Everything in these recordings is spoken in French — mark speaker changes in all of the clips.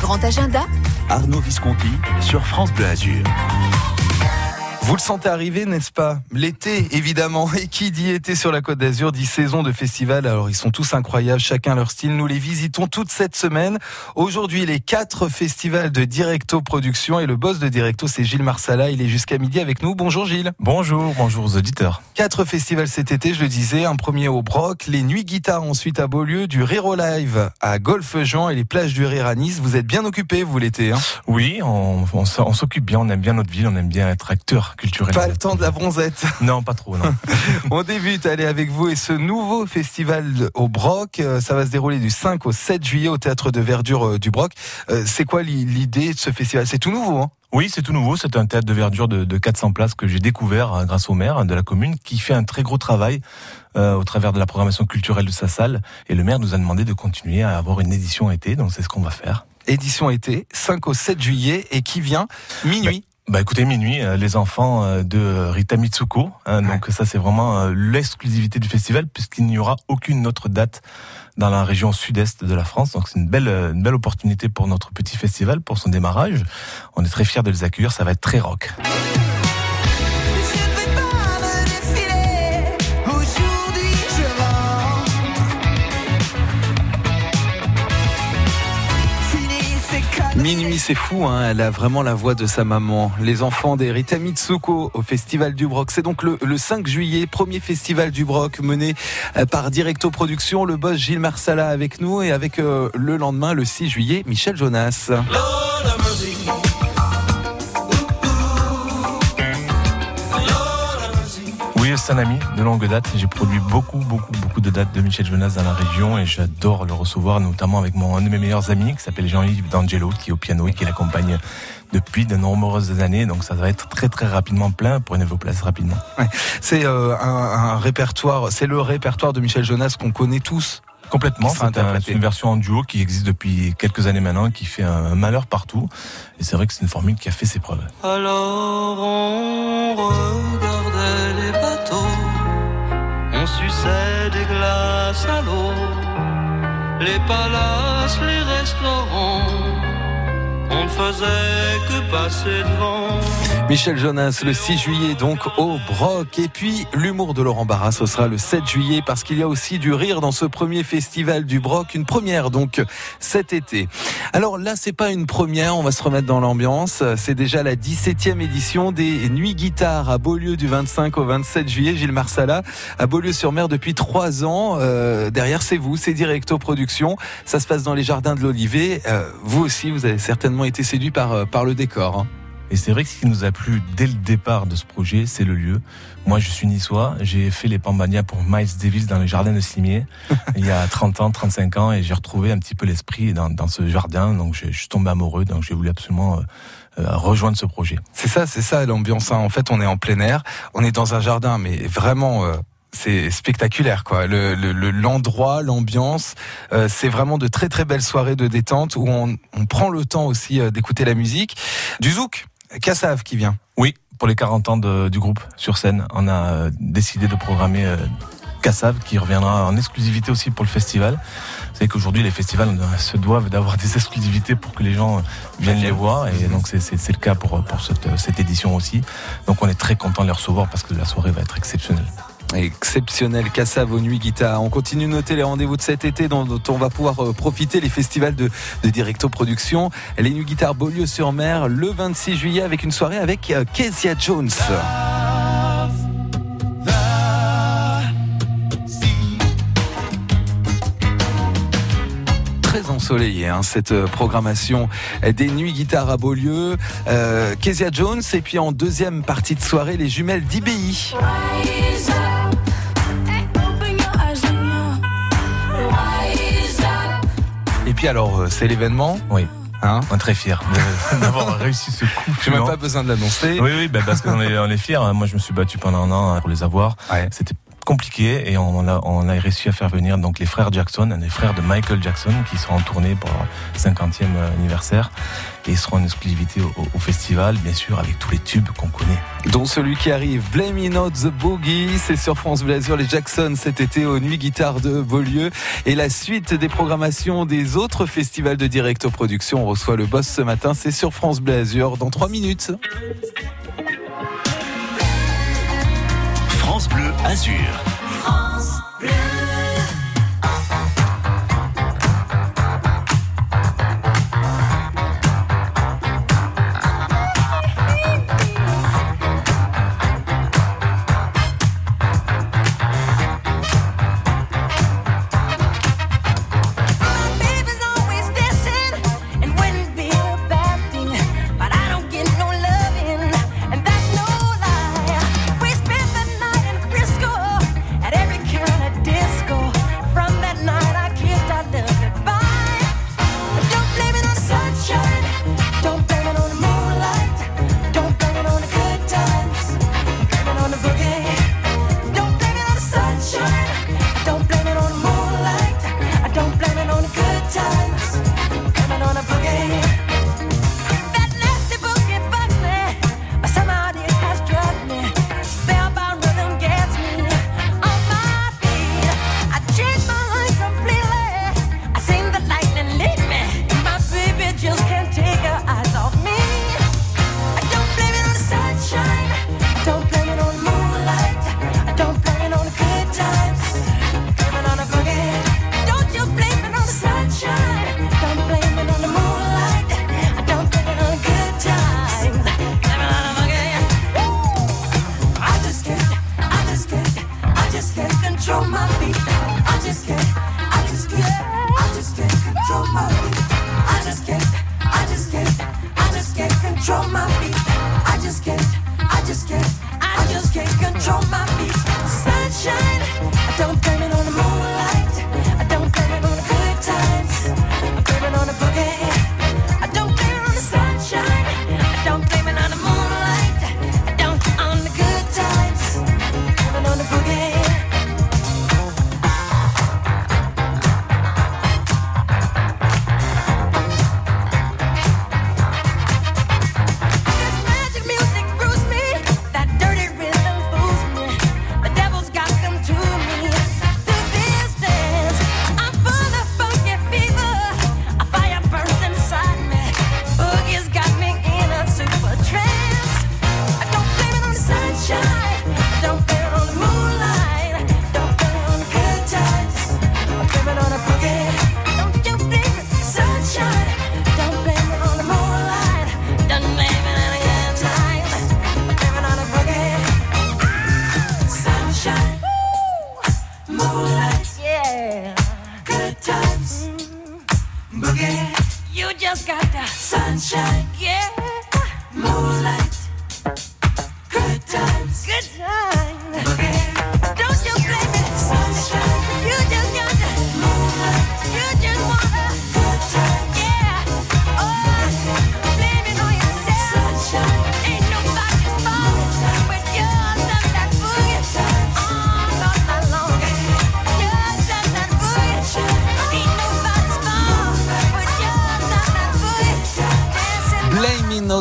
Speaker 1: grand agenda.
Speaker 2: Arnaud Visconti sur France Bleu Azur.
Speaker 3: Vous le sentez arriver, n'est-ce pas? L'été, évidemment. Et qui dit été sur la Côte d'Azur dit saison de festival. Alors, ils sont tous incroyables, chacun leur style. Nous les visitons toute cette semaine. Aujourd'hui, les quatre festivals de Directo Production. Et le boss de Directo, c'est Gilles Marsala. Il est jusqu'à midi avec nous. Bonjour Gilles.
Speaker 4: Bonjour, bonjour aux auditeurs.
Speaker 3: Quatre festivals cet été, je le disais. Un premier au Broc, les Nuits Guitare ensuite à Beaulieu, du Rire Live à Golfe-Jean et les plages du Rire à Nice. Vous êtes bien occupés, vous l'été. Hein?
Speaker 4: Oui, on, on, on s'occupe bien, on aime bien notre ville, on aime bien être acteur culturel.
Speaker 3: Pas le temps de la bronzette.
Speaker 4: Non, pas trop, non.
Speaker 3: on débute, allez, avec vous et ce nouveau festival au Broc. Ça va se dérouler du 5 au 7 juillet au théâtre de verdure du Broc. C'est quoi l'idée de ce festival? C'est tout nouveau, hein?
Speaker 4: Oui, c'est tout nouveau. C'est un théâtre de verdure de, de 400 places que j'ai découvert grâce au maire de la commune qui fait un très gros travail euh, au travers de la programmation culturelle de sa salle. Et le maire nous a demandé de continuer à avoir une édition été. Donc c'est ce qu'on va faire.
Speaker 3: Édition été, 5 au 7 juillet et qui vient? Minuit.
Speaker 4: Bah écoutez, minuit, euh, les enfants euh, de Rita Mitsuko. Hein, donc ça, c'est vraiment euh, l'exclusivité du festival puisqu'il n'y aura aucune autre date dans la région sud-est de la France. Donc c'est une belle, une belle opportunité pour notre petit festival, pour son démarrage. On est très fiers de les accueillir. Ça va être très rock.
Speaker 3: Minuit, c'est fou, hein elle a vraiment la voix de sa maman. Les enfants des Rita Mitsuko au Festival du Broc. C'est donc le, le, 5 juillet, premier festival du Broc mené par Directo Productions. Le boss Gilles Marsala avec nous et avec euh, le lendemain, le 6 juillet, Michel Jonas.
Speaker 4: Un ami de longue date. J'ai produit beaucoup, beaucoup, beaucoup de dates de Michel Jonas dans la région et j'adore le recevoir, notamment avec mon, un de mes meilleurs amis qui s'appelle Jean-Yves D'Angelo, qui est au piano et qui l'accompagne depuis de nombreuses années. Donc ça va être très, très rapidement plein pour une vos places rapidement.
Speaker 3: Ouais. C'est euh, un, un répertoire, c'est le répertoire de Michel Jonas qu'on connaît tous.
Speaker 4: Complètement, c'est un, une version en duo qui existe depuis quelques années maintenant, qui fait un malheur partout. Et c'est vrai que c'est une formule qui a fait ses preuves.
Speaker 5: Alors on regardait suçait des glaces à l'eau, les palaces, les restaurants. On ne faisait que passer devant.
Speaker 3: Michel Jonas, le 6 juillet, donc au Broc. Et puis, l'humour de Laurent Barra, ce sera le 7 juillet, parce qu'il y a aussi du rire dans ce premier festival du Broc. Une première, donc, cet été. Alors là, c'est pas une première, on va se remettre dans l'ambiance. C'est déjà la 17e édition des Nuits Guitare à Beaulieu du 25 au 27 juillet. Gilles Marsala, à Beaulieu-sur-Mer depuis trois ans. Euh, derrière, c'est vous, c'est Directo Productions. Ça se passe dans les jardins de l'Olivet. Euh, vous aussi, vous avez certainement été séduit par, par le décor. Hein.
Speaker 4: Et c'est vrai que ce qui nous a plu dès le départ de ce projet, c'est le lieu. Moi, je suis niçois. J'ai fait les Pambania pour Miles Davis dans les jardins de Cimier il y a 30 ans, 35 ans, et j'ai retrouvé un petit peu l'esprit dans, dans, ce jardin. Donc, je, je, suis tombé amoureux. Donc, j'ai voulu absolument euh, rejoindre ce projet.
Speaker 3: C'est ça, c'est ça l'ambiance. Hein. En fait, on est en plein air. On est dans un jardin, mais vraiment. Euh c'est spectaculaire quoi. Le l'endroit, le, l'ambiance, euh, c'est vraiment de très très belles soirées de détente où on, on prend le temps aussi euh, d'écouter la musique. Du zouk, Kassav qui vient.
Speaker 4: Oui, pour les 40 ans du groupe sur scène, on a euh, décidé de programmer Kassav qui reviendra en exclusivité aussi pour le festival. Vous savez qu'aujourd'hui les festivals se doivent d'avoir des exclusivités pour que les gens viennent les voir et donc c'est le cas pour, pour cette, cette édition aussi. Donc on est très content de les recevoir parce que la soirée va être exceptionnelle
Speaker 3: exceptionnel Cassav aux nuits guitare. On continue de noter les rendez-vous de cet été dont, on va pouvoir profiter les festivals de, Directo Production. Les nuits guitare Beaulieu-sur-Mer le 26 juillet avec une soirée avec Kezia Jones. très ensoleillé hein, cette programmation des nuits guitare à Beaulieu. Euh, Kezia Jones et puis en deuxième partie de soirée les jumelles d'IBI. Puis alors, c'est l'événement
Speaker 4: Oui.
Speaker 3: Hein
Speaker 4: on est très fiers d'avoir réussi ce coup.
Speaker 3: J'ai même pas besoin de l'annoncer.
Speaker 4: Oui, oui, bah parce qu'on est, on est fiers. Moi, je me suis battu pendant un an pour les avoir.
Speaker 3: Ouais.
Speaker 4: C'était compliqué et on a, réussi à faire venir donc les frères Jackson, les frères de Michael Jackson qui sont en tournée pour le 50e anniversaire et seront en exclusivité au, festival, bien sûr, avec tous les tubes qu'on connaît.
Speaker 3: Dont celui qui arrive, Blame Me Not the Boogie, c'est sur France Bleu les Jackson cet été aux Nuits Guitare de Beaulieu et la suite des programmations des autres festivals de Directo Production. On reçoit le boss ce matin, c'est sur France Bleu dans 3 minutes.
Speaker 2: France Bleu Azur. France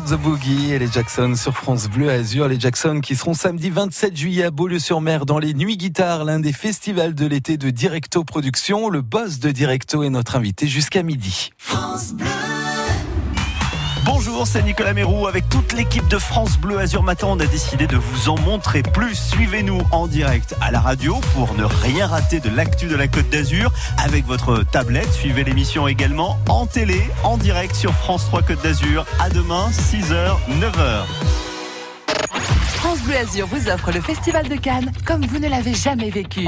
Speaker 3: The Boogie et les Jackson sur France Bleu Azur. Les Jackson qui seront samedi 27 juillet à Beaulieu-sur-Mer dans les Nuits Guitares, l'un des festivals de l'été de Directo Productions. Le boss de Directo est notre invité jusqu'à midi. France Bleu.
Speaker 2: Bonjour, c'est Nicolas Mérou. Avec toute l'équipe de France Bleu Azur Matin, on a décidé de vous en montrer plus. Suivez-nous en direct à la radio pour ne rien rater de l'actu de la Côte d'Azur avec votre tablette. Suivez l'émission également en télé, en direct sur France 3 Côte d'Azur. À demain, 6h, 9h.
Speaker 1: France Bleu Azur vous offre le Festival de Cannes comme vous ne l'avez jamais vécu.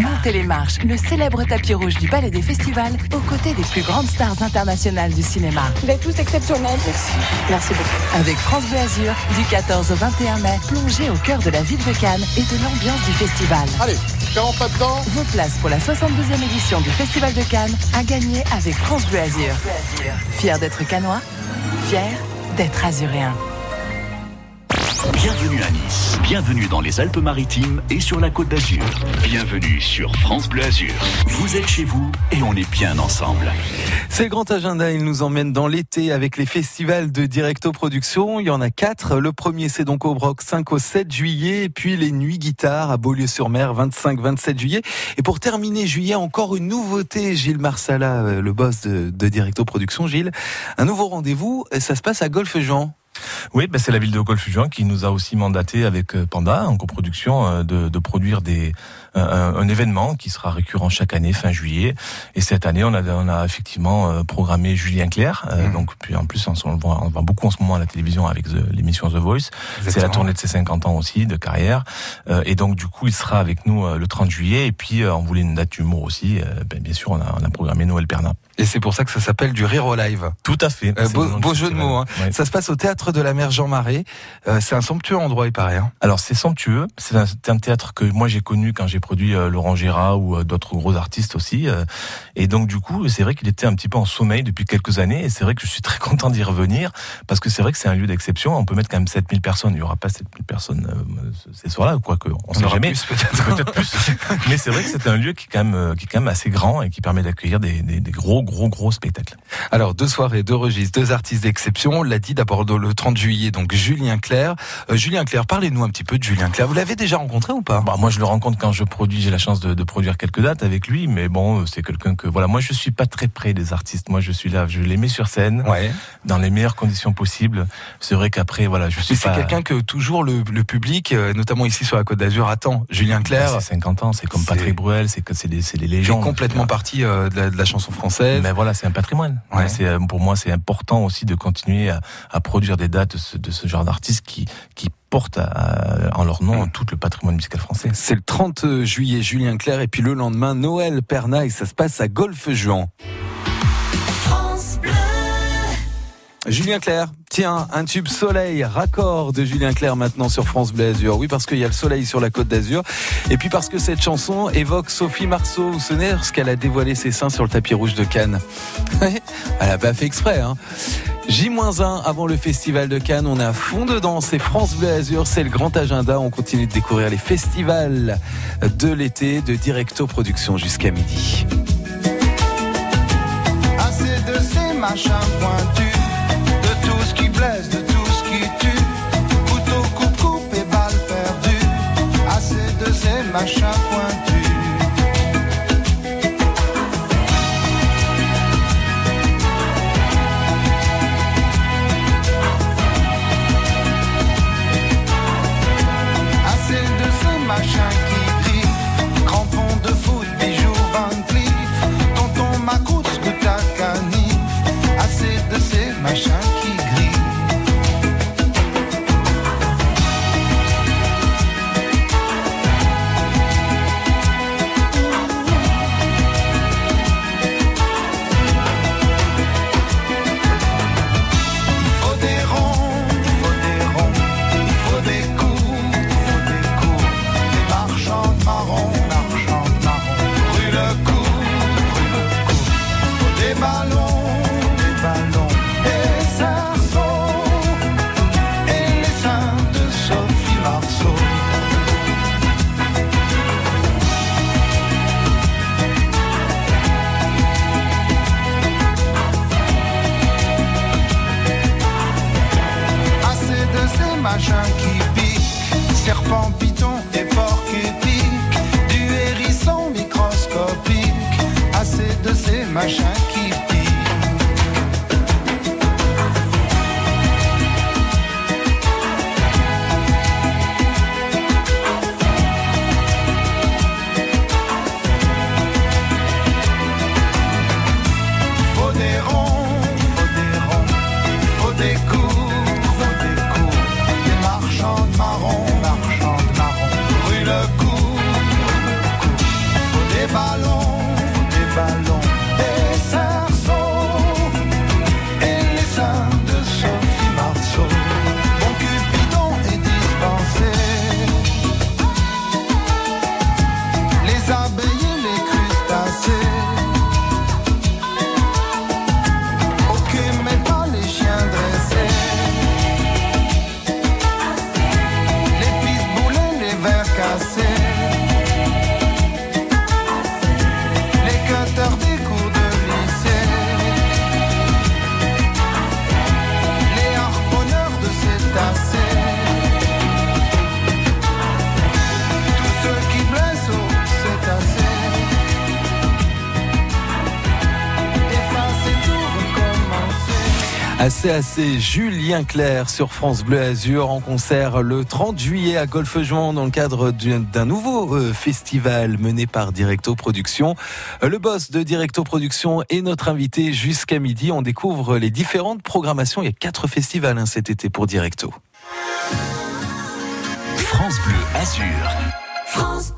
Speaker 1: Montez les marches, le célèbre tapis rouge du Palais des Festivals, aux côtés des plus grandes stars internationales du cinéma.
Speaker 6: Vous êtes tous exceptionnels.
Speaker 1: Merci. Merci beaucoup. Avec France Bleu Azur, du 14 au 21 mai, plongez au cœur de la ville de Cannes et de l'ambiance du festival.
Speaker 7: Allez, pas dedans.
Speaker 1: Vos places pour la 72e édition du Festival de Cannes à gagner avec France Bleu Azur. Fier d'être canois, fier d'être azuréen.
Speaker 6: Bienvenue à Nice, bienvenue dans les Alpes-Maritimes et sur la Côte d'Azur. Bienvenue sur France Bleu Azur. Vous êtes chez vous et on est bien ensemble.
Speaker 3: C'est le grand agenda, il nous emmène dans l'été avec les festivals de Directo Production. Il y en a quatre. Le premier c'est donc au Broc 5 au 7 juillet et puis les nuits guitare à Beaulieu-sur-Mer 25-27 juillet. Et pour terminer juillet, encore une nouveauté, Gilles Marsala, euh, le boss de, Directo Production. Gilles, un nouveau rendez-vous, ça se passe à Golfe Jean.
Speaker 4: Oui, ben c'est la ville de Golfe-Juan qui nous a aussi mandaté avec euh, Panda en coproduction euh, de produire des, un, un, événement qui sera récurrent chaque année fin juillet. Et cette année, on a, on a effectivement euh, programmé Julien Clerc. Mmh. Donc puis en plus, on, on, le voit, on voit beaucoup en ce moment à la télévision avec l'émission The Voice. C'est la tournée de ses 50 ans aussi de carrière. Et donc du coup, il sera avec nous le 30 juillet. Et puis on voulait une date d'humour aussi. Ben, bien sûr, on a, on a programmé Noël Perna.
Speaker 3: Et c'est pour ça que ça s'appelle du Rire au Live.
Speaker 4: Tout à fait.
Speaker 3: Euh, beau, beau jeu de mots. Hein. Ouais. Ça se passe au théâtre de la mer Jean Marais. Euh, c'est un somptueux endroit, il paraît. Hein.
Speaker 4: Alors c'est somptueux. C'est un, un, théâtre que moi j'ai connu quand j'ai produit euh, Laurent Gérard ou euh, d'autres gros artistes aussi. Euh. et donc du coup, c'est vrai qu'il était un petit peu en sommeil depuis quelques années. Et c'est vrai que je suis très content d'y revenir parce que c'est vrai que c'est un lieu d'exception. On peut mettre quand même 7000 personnes. Il y aura pas 7000 personnes euh, ces soirs-là, quoique on, on sait jamais.
Speaker 3: Peut-être
Speaker 4: peut plus. Mais c'est vrai que c'est un lieu qui est quand même qui est quand même assez grand et qui permet d'accueillir des, des, des gros gros gros spectacles.
Speaker 3: Alors, deux soirées, deux registres, deux artistes d'exception. On l'a dit d'abord le 30 juillet, donc Julien Clerc. Euh, Julien Clerc, parlez-nous un petit peu de Julien Clerc. Vous l'avez déjà rencontré ou pas?
Speaker 4: Bah, Moi, je le rencontre quand je produis. J'ai la chance de, de, produire quelques dates avec lui, mais bon, c'est quelqu'un que voilà. Moi, je suis pas très près des artistes. Moi, je suis là, je les mets sur scène,
Speaker 3: ouais.
Speaker 4: dans les meilleures conditions possibles. C'est vrai qu'après, voilà, je suis.
Speaker 3: C'est quelqu'un que toujours le, le, public, euh, notamment ici sur la Côte d'Azur, attend. Julien Clerc.
Speaker 4: Bah, c'est 50 ans. C'est comme Patrick Bruel. C'est c'est des, des légendes.
Speaker 3: complètement partie euh, de, la, de, la, chanson française.
Speaker 4: Mais voilà, c'est un patrimoine.
Speaker 3: Ouais.
Speaker 4: C'est pour moi c'est important aussi de continuer à, à produire des dates de ce, de ce genre d'artistes qui qui portent à, en leur nom tout le patrimoine musical français.
Speaker 3: C'est le 30 juillet Julien Clerc et puis le lendemain Noël Perna et ça se passe à Golfe-Juan. Julien Clerc, tiens, un tube soleil, raccord de Julien Clerc maintenant sur France Bleu Azur. Oui, parce qu'il y a le soleil sur la côte d'Azur. Et puis parce que cette chanson évoque Sophie Marceau. Vous souvenez lorsqu'elle a dévoilé ses seins sur le tapis rouge de Cannes Elle a pas fait exprès, hein. J-1 avant le festival de Cannes, on est à fond dedans, c'est France Bleu Azur, c'est le grand agenda, on continue de découvrir les festivals de l'été de Directo Production jusqu'à midi.
Speaker 7: Blesse, de tout ce qui tue. Couteau, coupe, coupe et balle perdue. Assez de ces machins serpent Assez assez
Speaker 3: Julien Clerc sur France Bleu Azur en concert le 30 juillet à Golfe-Juan dans le cadre d'un nouveau euh, festival mené par Directo Productions. Euh, le boss de Directo Productions est notre invité jusqu'à midi. On découvre les différentes programmations. Il y a quatre festivals hein, cet été pour Directo.
Speaker 6: France Bleu Azur.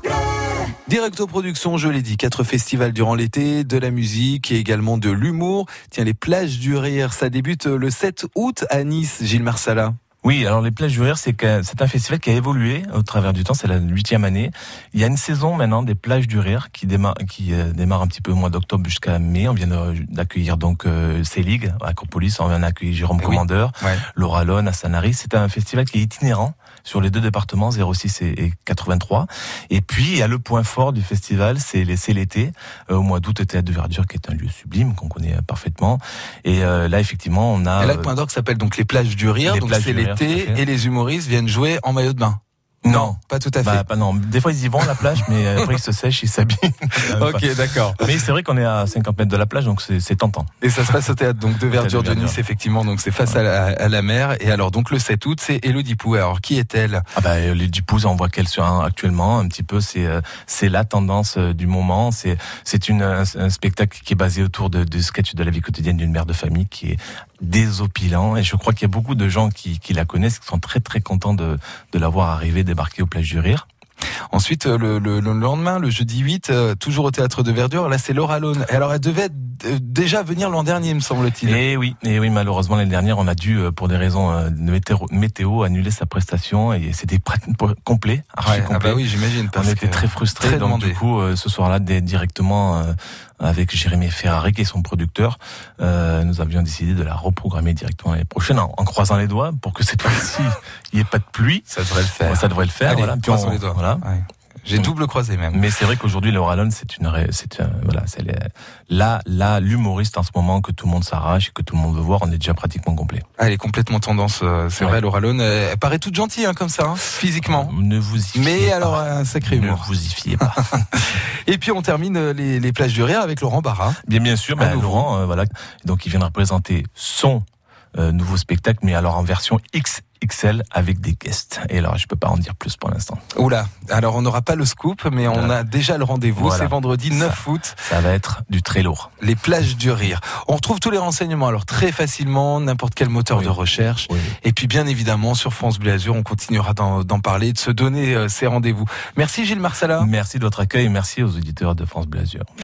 Speaker 3: Directo Production, je l'ai dit, quatre festivals durant l'été, de la musique et également de l'humour. Tiens, les plages du rire, ça débute le 7 août à Nice, Gilles Marsala.
Speaker 4: Oui, alors les plages du rire, c'est c'est un festival qui a évolué au travers du temps. C'est la huitième année. Il y a une saison maintenant des plages du rire qui démarre, qui euh, démarre un petit peu au mois d'octobre jusqu'à mai. On vient d'accueillir donc euh, Célig à Acropolis. On vient d'accueillir Jérôme Commandeur, Laura Lone à Sanary. C'est un festival qui est itinérant sur les deux départements 06 et 83. Et puis il y a le point fort du festival, c'est l'été euh, au mois d'août, Théâtre de Verdure, qui est un lieu sublime qu'on connaît parfaitement. Et là effectivement, on a.
Speaker 3: Et là, le point d'orgue s'appelle donc les plages du rire. donc c'est et les humoristes viennent jouer en maillot de bain.
Speaker 4: Non,
Speaker 3: pas tout à
Speaker 4: bah,
Speaker 3: fait.
Speaker 4: non. Des fois ils y vont à la plage, mais après ils se sèchent, ils s'habillent.
Speaker 3: ok, d'accord.
Speaker 4: Mais c'est vrai qu'on est à 50 mètres de la plage, donc c'est tentant.
Speaker 3: Et ça se passe au théâtre donc de Verdure de Nice, effectivement, donc c'est face à, la, mer. Et alors donc le 7 août, c'est Elodie Pou. Alors qui est-elle?
Speaker 4: Ah bah Elodie Pou, on voit qu'elle sur actuellement un petit peu. C'est euh, c'est la tendance euh, du moment. C'est c'est une un, spectacle qui est basé autour de, de sketch de la vie quotidienne d'une mère de famille qui est désopilant et je crois qu'il y a beaucoup de gens qui, la connaissent qui sont très très contents de, de la voir arriver débarquer aux plages du rire.
Speaker 3: Ensuite, euh, le, le, le, lendemain, le jeudi 8, euh, toujours au théâtre de Verdure, là c'est Laura Lone. Alors elle devait euh, déjà venir l'an dernier, me semble-t-il.
Speaker 4: Et eh oui, et eh oui, malheureusement l'année dernière, on a dû, pour des raisons de météo, météo annuler sa prestation et c'était complet, archi
Speaker 3: Ah bah oui, j'imagine.
Speaker 4: On était très frustrés, donc du coup, ce soir-là, directement avec Jérémy Ferrari, qui est son producteur, euh, nous avions décidé de la reprogrammer directement l'année prochaine, en, croisant les doigts pour que cette fois-ci, il n'y ait pas de pluie.
Speaker 3: Ça devrait le faire.
Speaker 4: Ça devrait le faire.
Speaker 3: voilà. croisons les doigts.
Speaker 4: Voilà.
Speaker 3: J'ai double croisé même.
Speaker 4: Mais c'est vrai qu'aujourd'hui, Laura Lone, c'est une, c'est voilà, c'est là, là, l'humoriste en ce moment que tout le monde s'arrache et que tout le monde veut voir. On est déjà pratiquement complet.
Speaker 3: Ah, elle est complètement tendance. Euh, c'est vrai, Laura Lone. Elle paraît toute gentille hein, comme ça, hein, physiquement.
Speaker 4: Ne vous y fiez
Speaker 3: Mais alors un sacré humour.
Speaker 4: Ne vous y fiez pas.
Speaker 3: et puis on termine euh, les, les plages du rire avec Laurent Barra.
Speaker 4: Bien, bien sûr. Ben, Laurent, euh, voilà. Donc il viendra présenter son nouveau spectacle, mais alors en version X XL avec des guests. Et alors, je peux pas en dire plus pour l'instant.
Speaker 3: Oula, alors on n'aura pas le scoop, mais on a déjà le rendez-vous. C'est vendredi 9 août.
Speaker 4: Ça va être du très lourd.
Speaker 3: Les plages du rire. On retrouve tous les renseignements alors très facilement, n'importe quel moteur de recherche. Et puis bien évidemment sur France Bleu Azur, on continuera d'en parler, de se donner euh, ces rendez-vous. Merci Gilles Marsala.
Speaker 4: Merci de votre accueil, merci aux auditeurs de France Bleu Azur.